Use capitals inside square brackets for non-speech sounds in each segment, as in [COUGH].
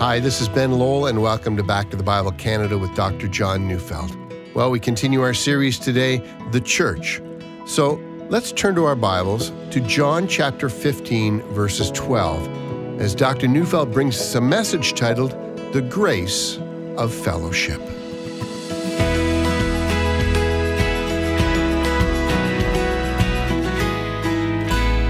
Hi, this is Ben Lowell, and welcome to Back to the Bible Canada with Dr. John Neufeld. Well, we continue our series today, The Church. So let's turn to our Bibles to John chapter 15, verses 12, as Dr. Neufeld brings us a message titled, The Grace of Fellowship.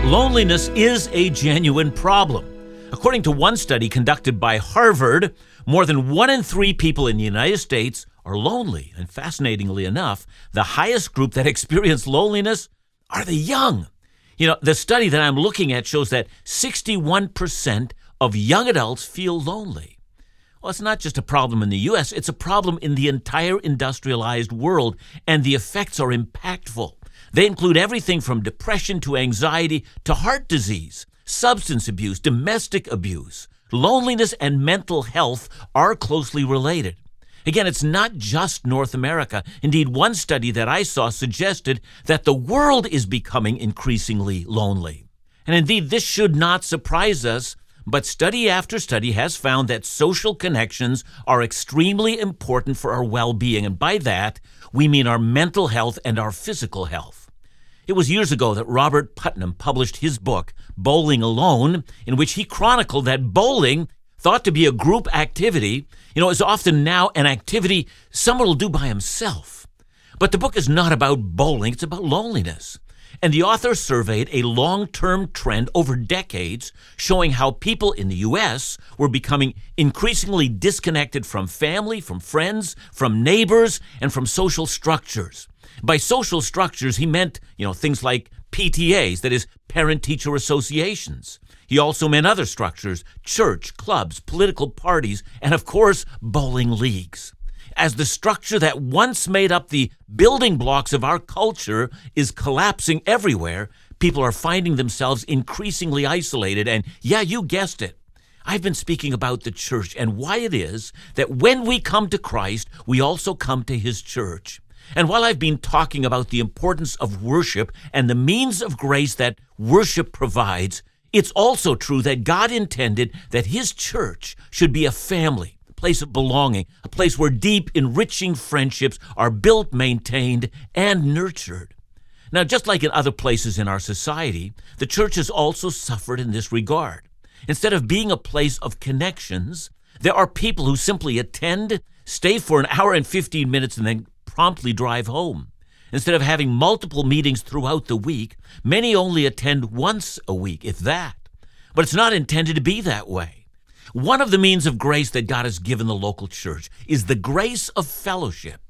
Loneliness is a genuine problem. According to one study conducted by Harvard, more than one in three people in the United States are lonely. And fascinatingly enough, the highest group that [LAUGHS] experience loneliness are the young. You know, the study that I'm looking at shows that 61% of young adults feel lonely. Well, it's not just a problem in the U.S., it's a problem in the entire industrialized world, and the effects are impactful. They include everything from depression to anxiety to heart disease substance abuse, domestic abuse, loneliness, and mental health are closely related. Again, it's not just North America. Indeed, one study that I saw suggested that the world is becoming increasingly lonely. And indeed, this should not surprise us, but study after study has found that social connections are extremely important for our well being. And by that, we mean our mental health and our physical health. It was years ago that Robert Putnam published his book, Bowling Alone, in which he chronicled that bowling, thought to be a group activity, you know, is often now an activity someone will do by himself. But the book is not about bowling, it's about loneliness. And the author surveyed a long term trend over decades showing how people in the U.S. were becoming increasingly disconnected from family, from friends, from neighbors, and from social structures. By social structures, he meant, you know, things like PTAs, that is, parent teacher associations. He also meant other structures church, clubs, political parties, and of course, bowling leagues. As the structure that once made up the building blocks of our culture is collapsing everywhere, people are finding themselves increasingly isolated. And yeah, you guessed it. I've been speaking about the church and why it is that when we come to Christ, we also come to his church. And while I've been talking about the importance of worship and the means of grace that worship provides, it's also true that God intended that His church should be a family, a place of belonging, a place where deep, enriching friendships are built, maintained, and nurtured. Now, just like in other places in our society, the church has also suffered in this regard. Instead of being a place of connections, there are people who simply attend, stay for an hour and 15 minutes, and then promptly drive home. Instead of having multiple meetings throughout the week, many only attend once a week, if that. But it's not intended to be that way. One of the means of grace that God has given the local church is the grace of fellowship.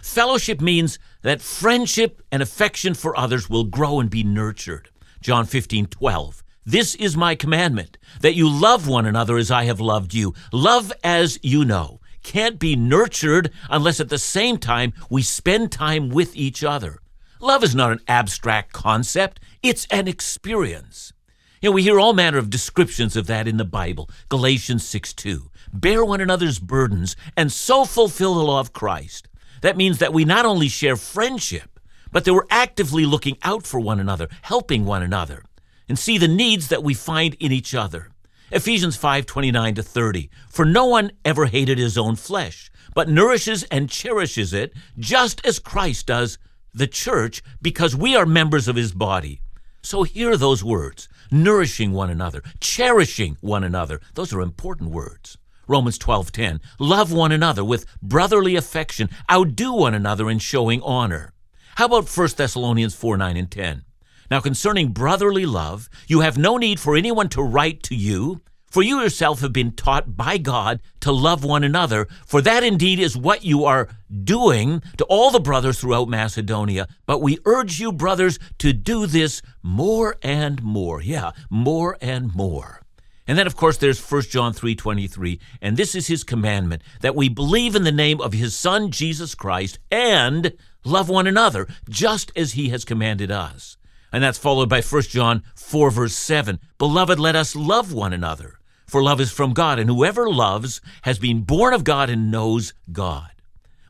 Fellowship means that friendship and affection for others will grow and be nurtured. John 15, 12. This is my commandment, that you love one another as I have loved you. Love as you know can't be nurtured unless at the same time we spend time with each other. Love is not an abstract concept, it's an experience. You know, we hear all manner of descriptions of that in the Bible. Galatians 6 2. Bear one another's burdens and so fulfill the law of Christ. That means that we not only share friendship, but that we're actively looking out for one another, helping one another, and see the needs that we find in each other. Ephesians 5:29 to 30. For no one ever hated his own flesh, but nourishes and cherishes it, just as Christ does the church, because we are members of his body. So hear those words, nourishing one another, cherishing one another. Those are important words. Romans 12:10. Love one another with brotherly affection, outdo one another in showing honor. How about 1 Thessalonians 4:9 and 10? Now, concerning brotherly love, you have no need for anyone to write to you, for you yourself have been taught by God to love one another, for that indeed is what you are doing to all the brothers throughout Macedonia. But we urge you, brothers, to do this more and more. Yeah, more and more. And then of course there's 1 John 3:23, and this is his commandment that we believe in the name of his son Jesus Christ and love one another just as he has commanded us. And that's followed by 1 John 4, verse 7. Beloved, let us love one another, for love is from God, and whoever loves has been born of God and knows God.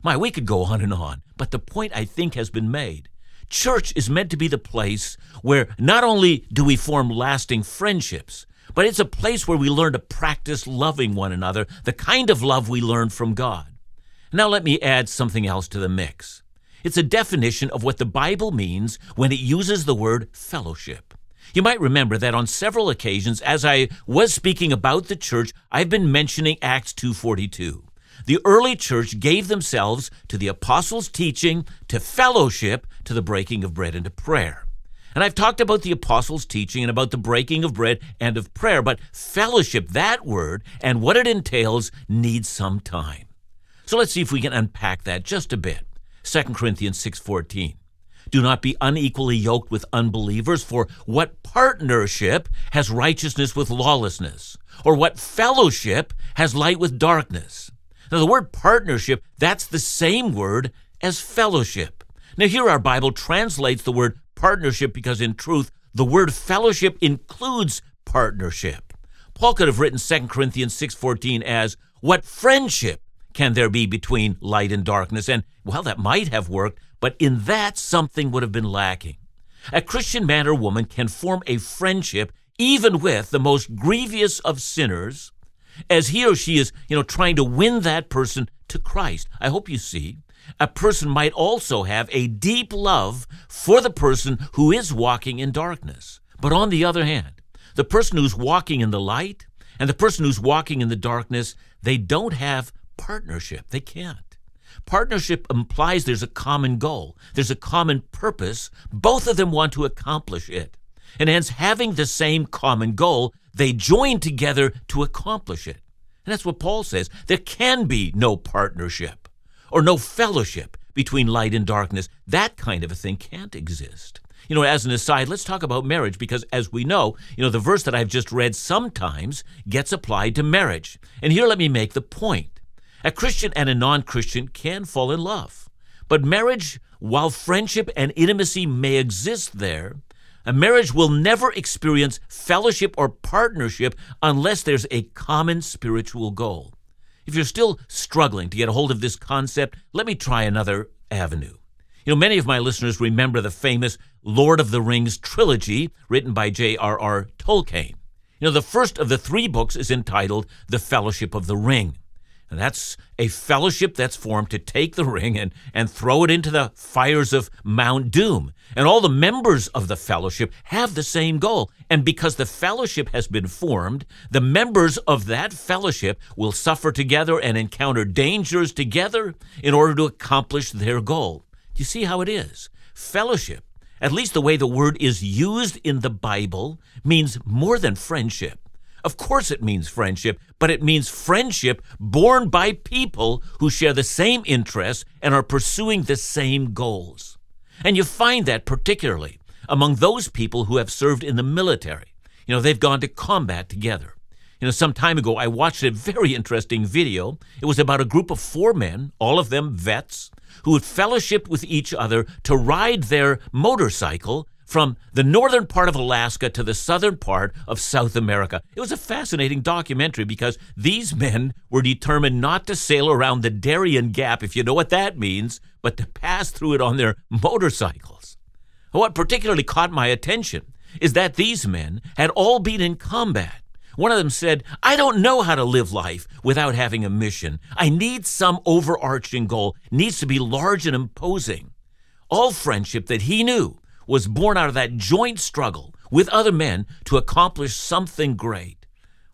My, we could go on and on, but the point I think has been made. Church is meant to be the place where not only do we form lasting friendships, but it's a place where we learn to practice loving one another, the kind of love we learned from God. Now, let me add something else to the mix. It's a definition of what the Bible means when it uses the word fellowship. You might remember that on several occasions as I was speaking about the church, I've been mentioning Acts 2:42. The early church gave themselves to the apostles' teaching, to fellowship, to the breaking of bread and to prayer. And I've talked about the apostles' teaching and about the breaking of bread and of prayer, but fellowship, that word, and what it entails needs some time. So let's see if we can unpack that just a bit. 2 Corinthians 6:14. Do not be unequally yoked with unbelievers, for what partnership has righteousness with lawlessness? Or what fellowship has light with darkness? Now, the word partnership, that's the same word as fellowship. Now, here our Bible translates the word partnership because, in truth, the word fellowship includes partnership. Paul could have written 2 Corinthians 6:14 as what friendship can there be between light and darkness? And, well, that might have worked, but in that, something would have been lacking. A Christian man or woman can form a friendship even with the most grievous of sinners as he or she is, you know, trying to win that person to Christ. I hope you see. A person might also have a deep love for the person who is walking in darkness. But on the other hand, the person who's walking in the light and the person who's walking in the darkness, they don't have partnership. They can't. Partnership implies there's a common goal, there's a common purpose. Both of them want to accomplish it. And hence, having the same common goal, they join together to accomplish it. And that's what Paul says. There can be no partnership or no fellowship between light and darkness. That kind of a thing can't exist. You know, as an aside, let's talk about marriage because, as we know, you know, the verse that I've just read sometimes gets applied to marriage. And here let me make the point a Christian and a non Christian can fall in love. But marriage, while friendship and intimacy may exist there, a marriage will never experience fellowship or partnership unless there's a common spiritual goal. If you're still struggling to get a hold of this concept, let me try another avenue. You know, many of my listeners remember the famous Lord of the Rings trilogy written by J.R.R. Tolkien. You know, the first of the three books is entitled The Fellowship of the Ring. And that's a fellowship that's formed to take the ring and, and throw it into the fires of Mount Doom. And all the members of the fellowship have the same goal. And because the fellowship has been formed, the members of that fellowship will suffer together and encounter dangers together in order to accomplish their goal. Do you see how it is? Fellowship, at least the way the word is used in the Bible, means more than friendship. Of course, it means friendship, but it means friendship born by people who share the same interests and are pursuing the same goals. And you find that particularly among those people who have served in the military. You know, they've gone to combat together. You know, some time ago, I watched a very interesting video. It was about a group of four men, all of them vets, who had fellowshiped with each other to ride their motorcycle from the northern part of Alaska to the southern part of South America. It was a fascinating documentary because these men were determined not to sail around the Darien Gap, if you know what that means, but to pass through it on their motorcycles. What particularly caught my attention is that these men had all been in combat. One of them said, I don't know how to live life without having a mission. I need some overarching goal, it needs to be large and imposing. All friendship that he knew was born out of that joint struggle with other men to accomplish something great.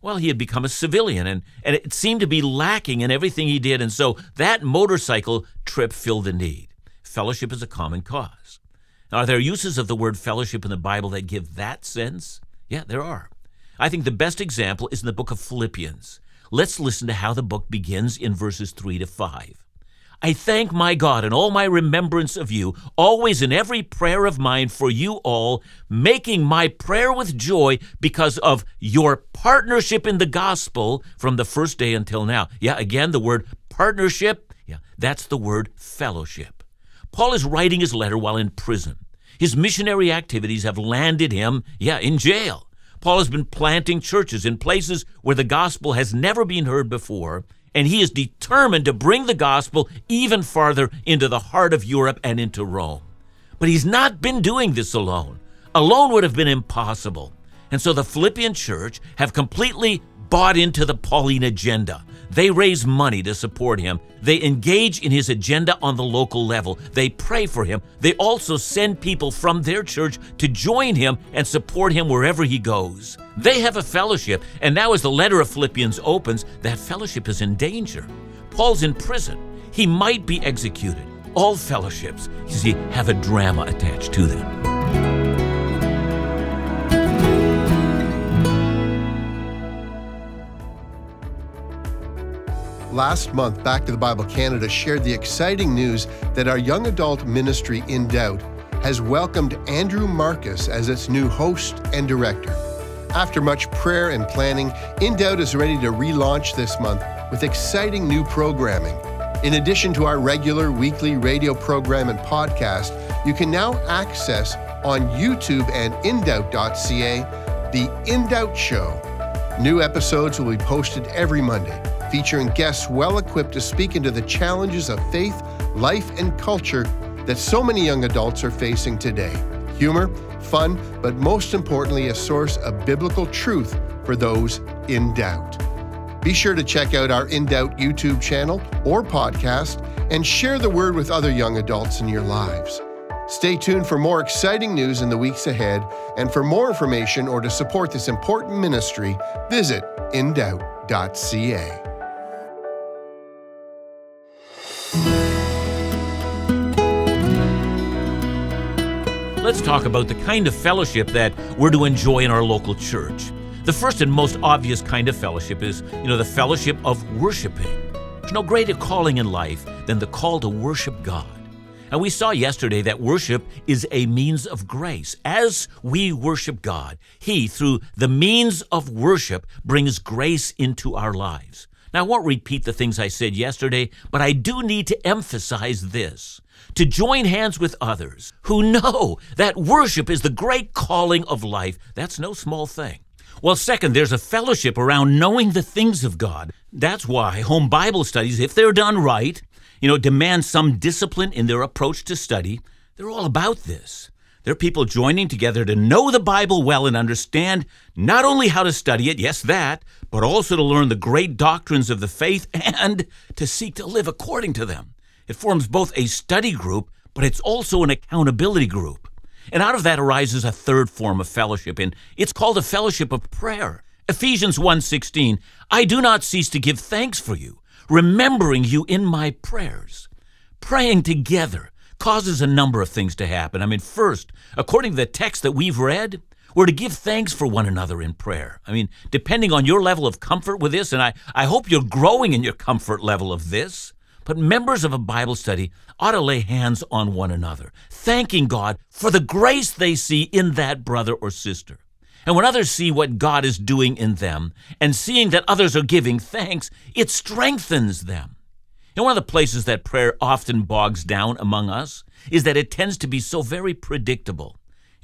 Well, he had become a civilian, and, and it seemed to be lacking in everything he did, and so that motorcycle trip filled the need. Fellowship is a common cause. Now, are there uses of the word fellowship in the Bible that give that sense? Yeah, there are. I think the best example is in the book of Philippians. Let's listen to how the book begins in verses 3 to 5. I thank my God in all my remembrance of you, always in every prayer of mine for you all, making my prayer with joy because of your partnership in the gospel from the first day until now. Yeah, again, the word partnership, yeah, that's the word fellowship. Paul is writing his letter while in prison. His missionary activities have landed him, yeah, in jail. Paul has been planting churches in places where the gospel has never been heard before, and he is determined to bring the gospel even farther into the heart of Europe and into Rome. But he's not been doing this alone. Alone would have been impossible. And so the Philippian church have completely bought into the Pauline agenda. They raise money to support him. They engage in his agenda on the local level. They pray for him. They also send people from their church to join him and support him wherever he goes. They have a fellowship, and now as the letter of Philippians opens, that fellowship is in danger. Paul's in prison. He might be executed. All fellowships, you see, have a drama attached to them. Last month, Back to the Bible Canada shared the exciting news that our young adult ministry, In Doubt, has welcomed Andrew Marcus as its new host and director. After much prayer and planning, In Doubt is ready to relaunch this month with exciting new programming. In addition to our regular weekly radio program and podcast, you can now access on YouTube and indoubt.ca the In Doubt Show. New episodes will be posted every Monday featuring guests well equipped to speak into the challenges of faith, life, and culture that so many young adults are facing today. Humor, fun, but most importantly, a source of biblical truth for those in doubt. Be sure to check out our In Doubt YouTube channel or podcast and share the word with other young adults in your lives. Stay tuned for more exciting news in the weeks ahead, and for more information or to support this important ministry, visit indoubt.ca. let's talk about the kind of fellowship that we're to enjoy in our local church. The first and most obvious kind of fellowship is, you know, the fellowship of worshiping. There's no greater calling in life than the call to worship God. And we saw yesterday that worship is a means of grace. As we worship God, He, through the means of worship, brings grace into our lives. Now, I won't repeat the things I said yesterday, but I do need to emphasize this to join hands with others who know that worship is the great calling of life. That's no small thing. Well, second, there's a fellowship around knowing the things of God. That's why home Bible studies, if they're done right, you know, demand some discipline in their approach to study. They're all about this. They're people joining together to know the Bible well and understand not only how to study it, yes, that, but also to learn the great doctrines of the faith [LAUGHS] and to seek to live according to them. It forms both a study group, but it's also an accountability group. And out of that arises a third form of fellowship, and it's called a fellowship of prayer. Ephesians 1:16, I do not cease to give thanks for you, remembering you in my prayers. Praying together causes a number of things to happen. I mean, first, according to the text that we've read, we're to give thanks for one another in prayer. I mean, depending on your level of comfort with this, and I, I hope you're growing in your comfort level of this, but members of a Bible study ought to lay hands on one another, thanking God for the grace they see in that brother or sister. And when others see what God is doing in them and seeing that others are giving thanks, it strengthens them. And one of the places that prayer often bogs down among us is that it tends to be so very predictable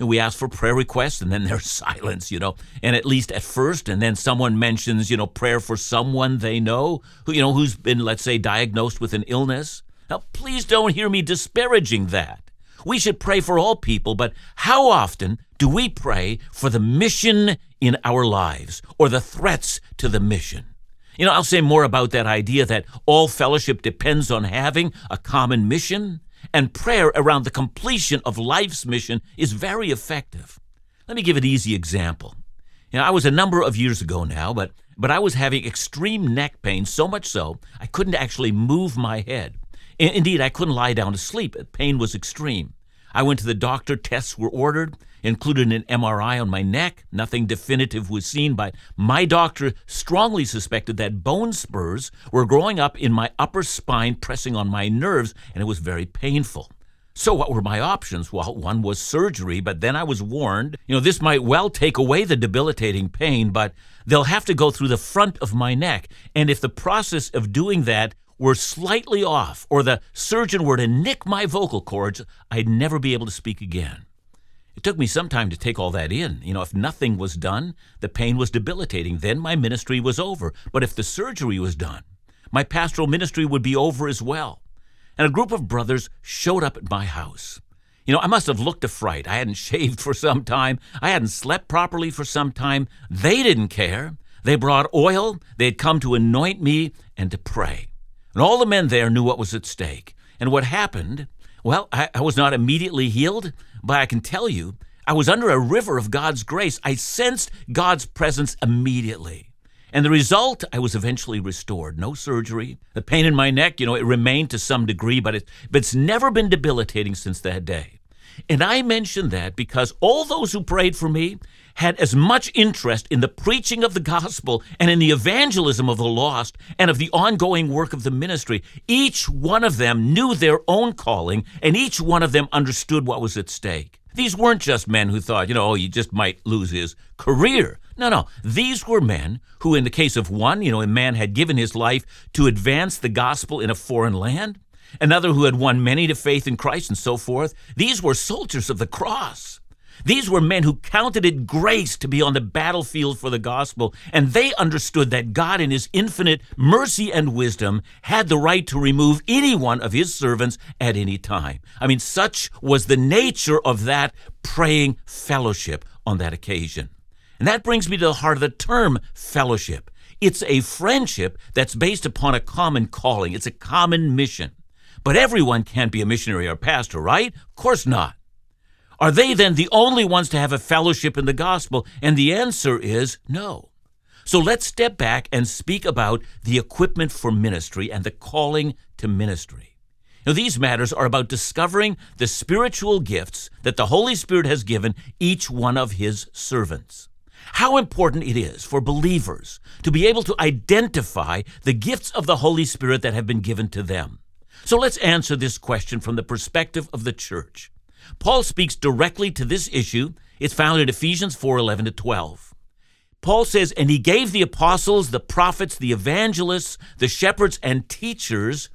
and we ask for prayer requests and then there's [LAUGHS] silence, you know, and at least at first, and then someone mentions, you know, prayer for someone they know who, you know, who's been, let's say, diagnosed with an illness. Now, please don't hear me disparaging that. We should pray for all people, but how often do we pray for the mission in our lives or the threats to the mission? You know, I'll say more about that idea that all fellowship depends on having a common mission and prayer around the completion of life's mission is very effective. Let me give an easy example. You know, I was a number of years ago now, but but I was having extreme neck pain, so much so I couldn't actually move my head. Indeed, I couldn't lie down to sleep. Pain was extreme. I went to the doctor, tests were ordered, included an MRI on my neck. Nothing definitive was seen, but my doctor strongly suspected that bone spurs were growing up in my upper spine, pressing on my nerves, and it was very painful. So, what were my options? Well, one was surgery, but then I was warned, you know, this might well take away the debilitating pain, but they'll have to go through the front of my neck. And if the process of doing that were slightly off, or the surgeon were to nick my vocal cords, I'd never be able to speak again. It took me some time to take all that in. You know, if nothing was done, the pain was debilitating. Then my ministry was over. But if the surgery was done, my pastoral ministry would be over as well. And a group of brothers showed up at my house. You know, I must have looked a fright. I hadn't [LAUGHS] shaved for some time. I hadn't slept properly for some time. They didn't care. They brought oil. They had come to anoint me and to pray. And all the men there knew what was at stake. And what happened, well, I, I was not immediately healed, but I can tell you, I was under a river of God's grace. I sensed God's presence immediately. And the result, I was eventually restored. No surgery. The pain in my neck, you know, it remained to some degree, but, it, but it's never been debilitating since that day. And I mention that because all those who prayed for me had as much interest in the preaching of the gospel and in the evangelism of the lost and of the ongoing work of the ministry. Each one of them knew their own calling, and each one of them understood what was at stake. These weren't just men who thought, you know, oh, he just might lose his career. No, no. These were men who, in the case of one, you know, a man had given his life to advance the gospel in a foreign land, another who had won many to faith in Christ, and so forth. These were soldiers of the cross. These were men who counted it grace to be on the battlefield for the gospel, and they understood that God, in His infinite mercy and wisdom, had the right to remove any one of His servants at any time. I mean, such was the nature of that praying fellowship on that occasion. And that brings me to the heart of the term fellowship. It's a friendship that's based upon a common calling, it's a common mission. But everyone can't be a missionary or pastor, right? Of course not. Are they then the only ones to have a fellowship in the gospel? And the answer is no. So let's step back and speak about the equipment for ministry and the calling to ministry. Now, these matters are about discovering the spiritual gifts that the Holy Spirit has given each one of His servants how important it is for believers to be able to identify the gifts of the Holy Spirit that have been given to them. So let's answer this question from the perspective of the church. Paul speaks directly to this issue. It's found in Ephesians 4 11 to 12. Paul says, And he gave the apostles, the prophets, the evangelists, the shepherds, and teachers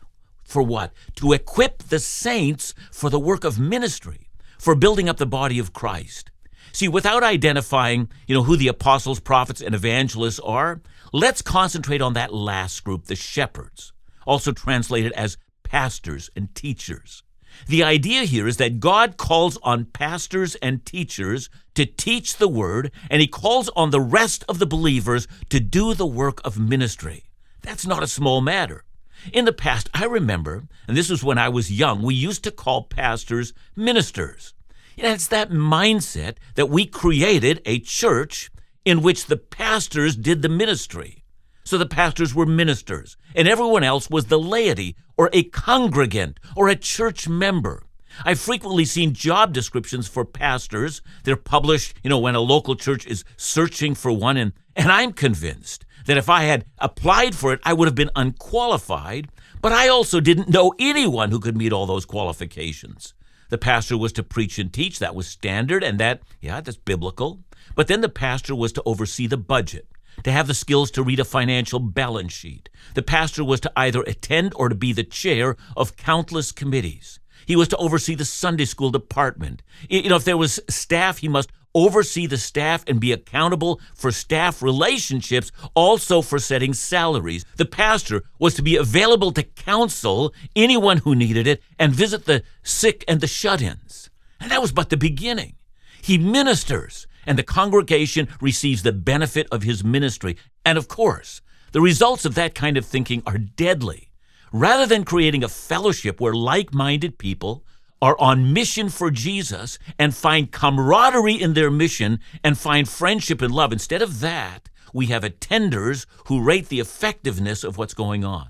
for what? To equip the saints for the work of ministry, for building up the body of Christ See, without identifying, you know, who the apostles, prophets, and evangelists are, let's concentrate on that last group, the shepherds, also translated as pastors and teachers. The idea here is that God calls on pastors and teachers to teach the word, and he calls on the rest of the believers to do the work of ministry. That's not a small matter. In the past, I remember, and this was when I was young, we used to call pastors ministers. It's that mindset that we created a church in which the pastors did the ministry. So the pastors were ministers, and everyone else was the laity, or a congregant, or a church member. I've frequently seen job descriptions for pastors. They're published, you know, when a local church is searching for one, and, and I'm convinced that if I had applied for it, I would have been unqualified, but I also didn't know anyone who could meet all those qualifications. The pastor was to preach and teach. That was standard, and that, yeah, that's biblical. But then the pastor was to oversee the budget, to have the skills to read a financial balance sheet. The pastor was to either attend or to be the chair of countless committees. He was to oversee the Sunday school department. You know, if there was staff, he must oversee the staff and be accountable for staff relationships, also for setting salaries. The pastor was to be available to counsel anyone who needed it and visit the sick and the shut ins. And that was but the beginning. He ministers, and the congregation receives the benefit of his ministry. And of course, the results of that kind of thinking are deadly. Rather than creating a fellowship where like minded people are on mission for Jesus and find camaraderie in their mission and find friendship and love. Instead of that, we have attenders who rate the effectiveness of what's going on.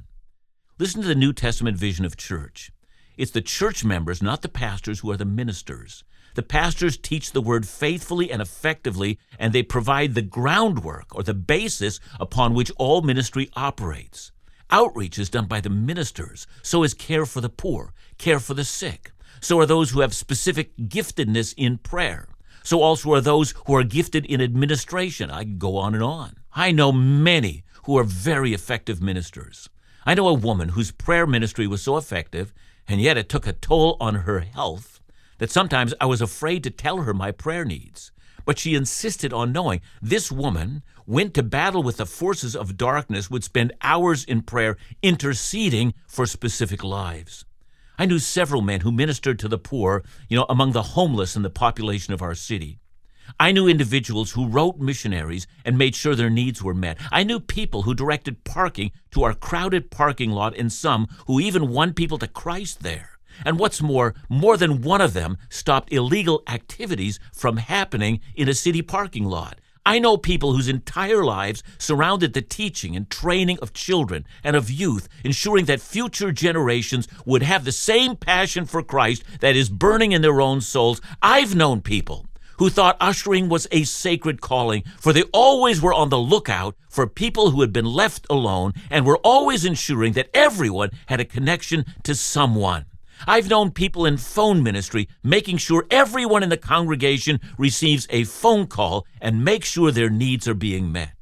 Listen to the New Testament vision of church. It's the church members, not the pastors, who are the ministers. The pastors teach the word faithfully and effectively, and they provide the groundwork or the basis upon which all ministry operates. Outreach is done by the ministers, so is care for the poor, care for the sick. So are those who have specific giftedness in prayer. So also are those who are gifted in administration. I can go on and on. I know many who are very effective ministers. I know a woman whose prayer ministry was so effective, and yet it took a toll on her health, that sometimes I was afraid to tell her my prayer needs. But she insisted on knowing this woman went to battle with the forces of darkness, would spend hours in prayer interceding for specific lives. I knew several men who ministered to the poor, you know, among the homeless in the population of our city. I knew individuals who wrote missionaries and made sure their needs were met. I knew people who directed parking to our crowded parking lot and some who even won people to Christ there. And what's more, more than one of them stopped illegal activities from happening in a city parking lot. I know people whose entire lives surrounded the teaching and training of children and of youth, ensuring that future generations would have the same passion for Christ that is burning in their own souls. I've known people who thought ushering was a sacred calling, for they always were on the lookout for people who had been left alone and were always ensuring that everyone had a connection to someone. I've known people in phone ministry making sure everyone in the congregation receives a phone call and make sure their needs are being met.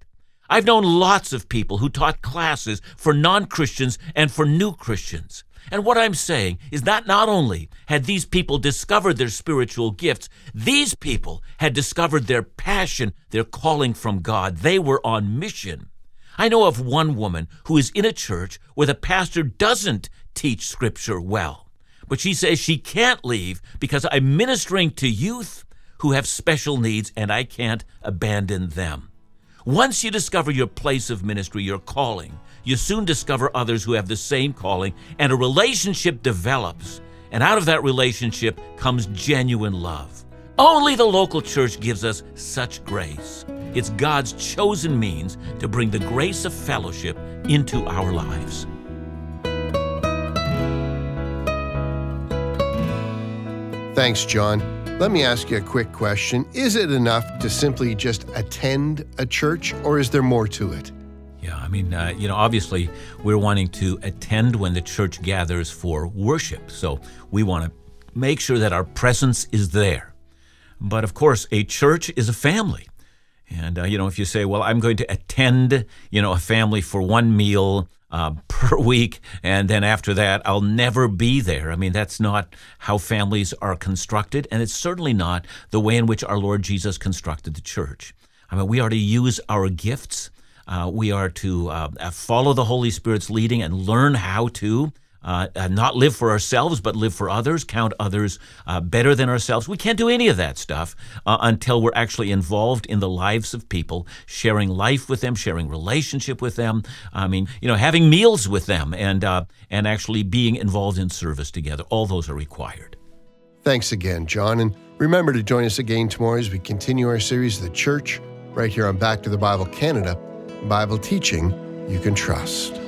I've known lots of people who taught classes for non Christians and for new Christians. And what I'm saying is that not only had these people discovered their spiritual gifts, these people had discovered their passion, their calling from God. They were on mission. I know of one woman who is in a church where the pastor doesn't teach scripture well, but she says she can't leave because I'm ministering to youth who have special needs and I can't abandon them. Once you discover your place of ministry, your calling, you soon discover others who have the same calling, and a relationship develops. And out of that relationship comes genuine love. Only the local church gives us such grace. It's God's chosen means to bring the grace of fellowship into our lives. Thanks, John. Let me ask you a quick question. Is it enough to simply just attend a church, or is there more to it? Yeah, I mean, uh, you know, obviously we're wanting to attend when the church gathers for worship. So we want to make sure that our presence is there. But of course, a church is a family. And, uh, you know, if you say, well, I'm going to attend, you know, a family for one meal uh, [LAUGHS] per week, and then after that, I'll never be there. I mean, that's not how families are constructed, and it's certainly not the way in which our Lord Jesus constructed the church. I mean, we are to use our gifts. Uh, we are to uh, follow the Holy Spirit's leading and learn how to uh, uh, not live for ourselves, but live for others, count others uh, better than ourselves. We can't do any of that stuff uh, until we're actually involved in the lives of people, sharing life with them, sharing relationship with them. I mean, you know, having meals with them, and uh, and actually being involved in service together. All those are required. Thanks again, John, and remember to join us again tomorrow as we continue our series, The Church, right here on Back to the Bible Canada, Bible teaching you can trust.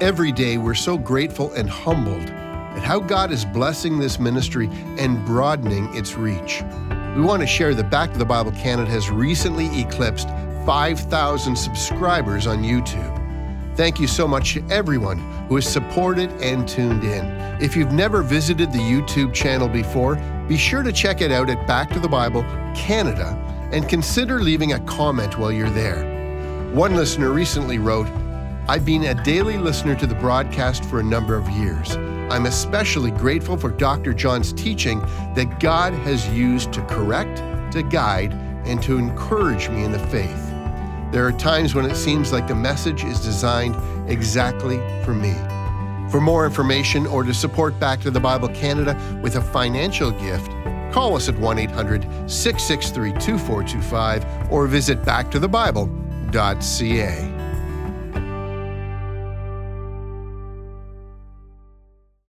Every day, we're so grateful and humbled at how God is blessing this ministry and broadening its reach. We want to share that Back to the Bible Canada has recently eclipsed 5,000 subscribers on YouTube. Thank you so much to everyone who has supported and tuned in. If you've never visited the YouTube channel before, be sure to check it out at Back to the Bible Canada and consider leaving a comment while you're there. One listener recently wrote, I've been a daily listener to the broadcast for a number of years. I'm especially grateful for Dr. John's teaching that God has used to correct, to guide, and to encourage me in the faith. There are times when it seems like the message is designed exactly for me. For more information or to support Back to the Bible Canada with a financial gift, call us at 1 800 663 2425 or visit backtothebible.ca.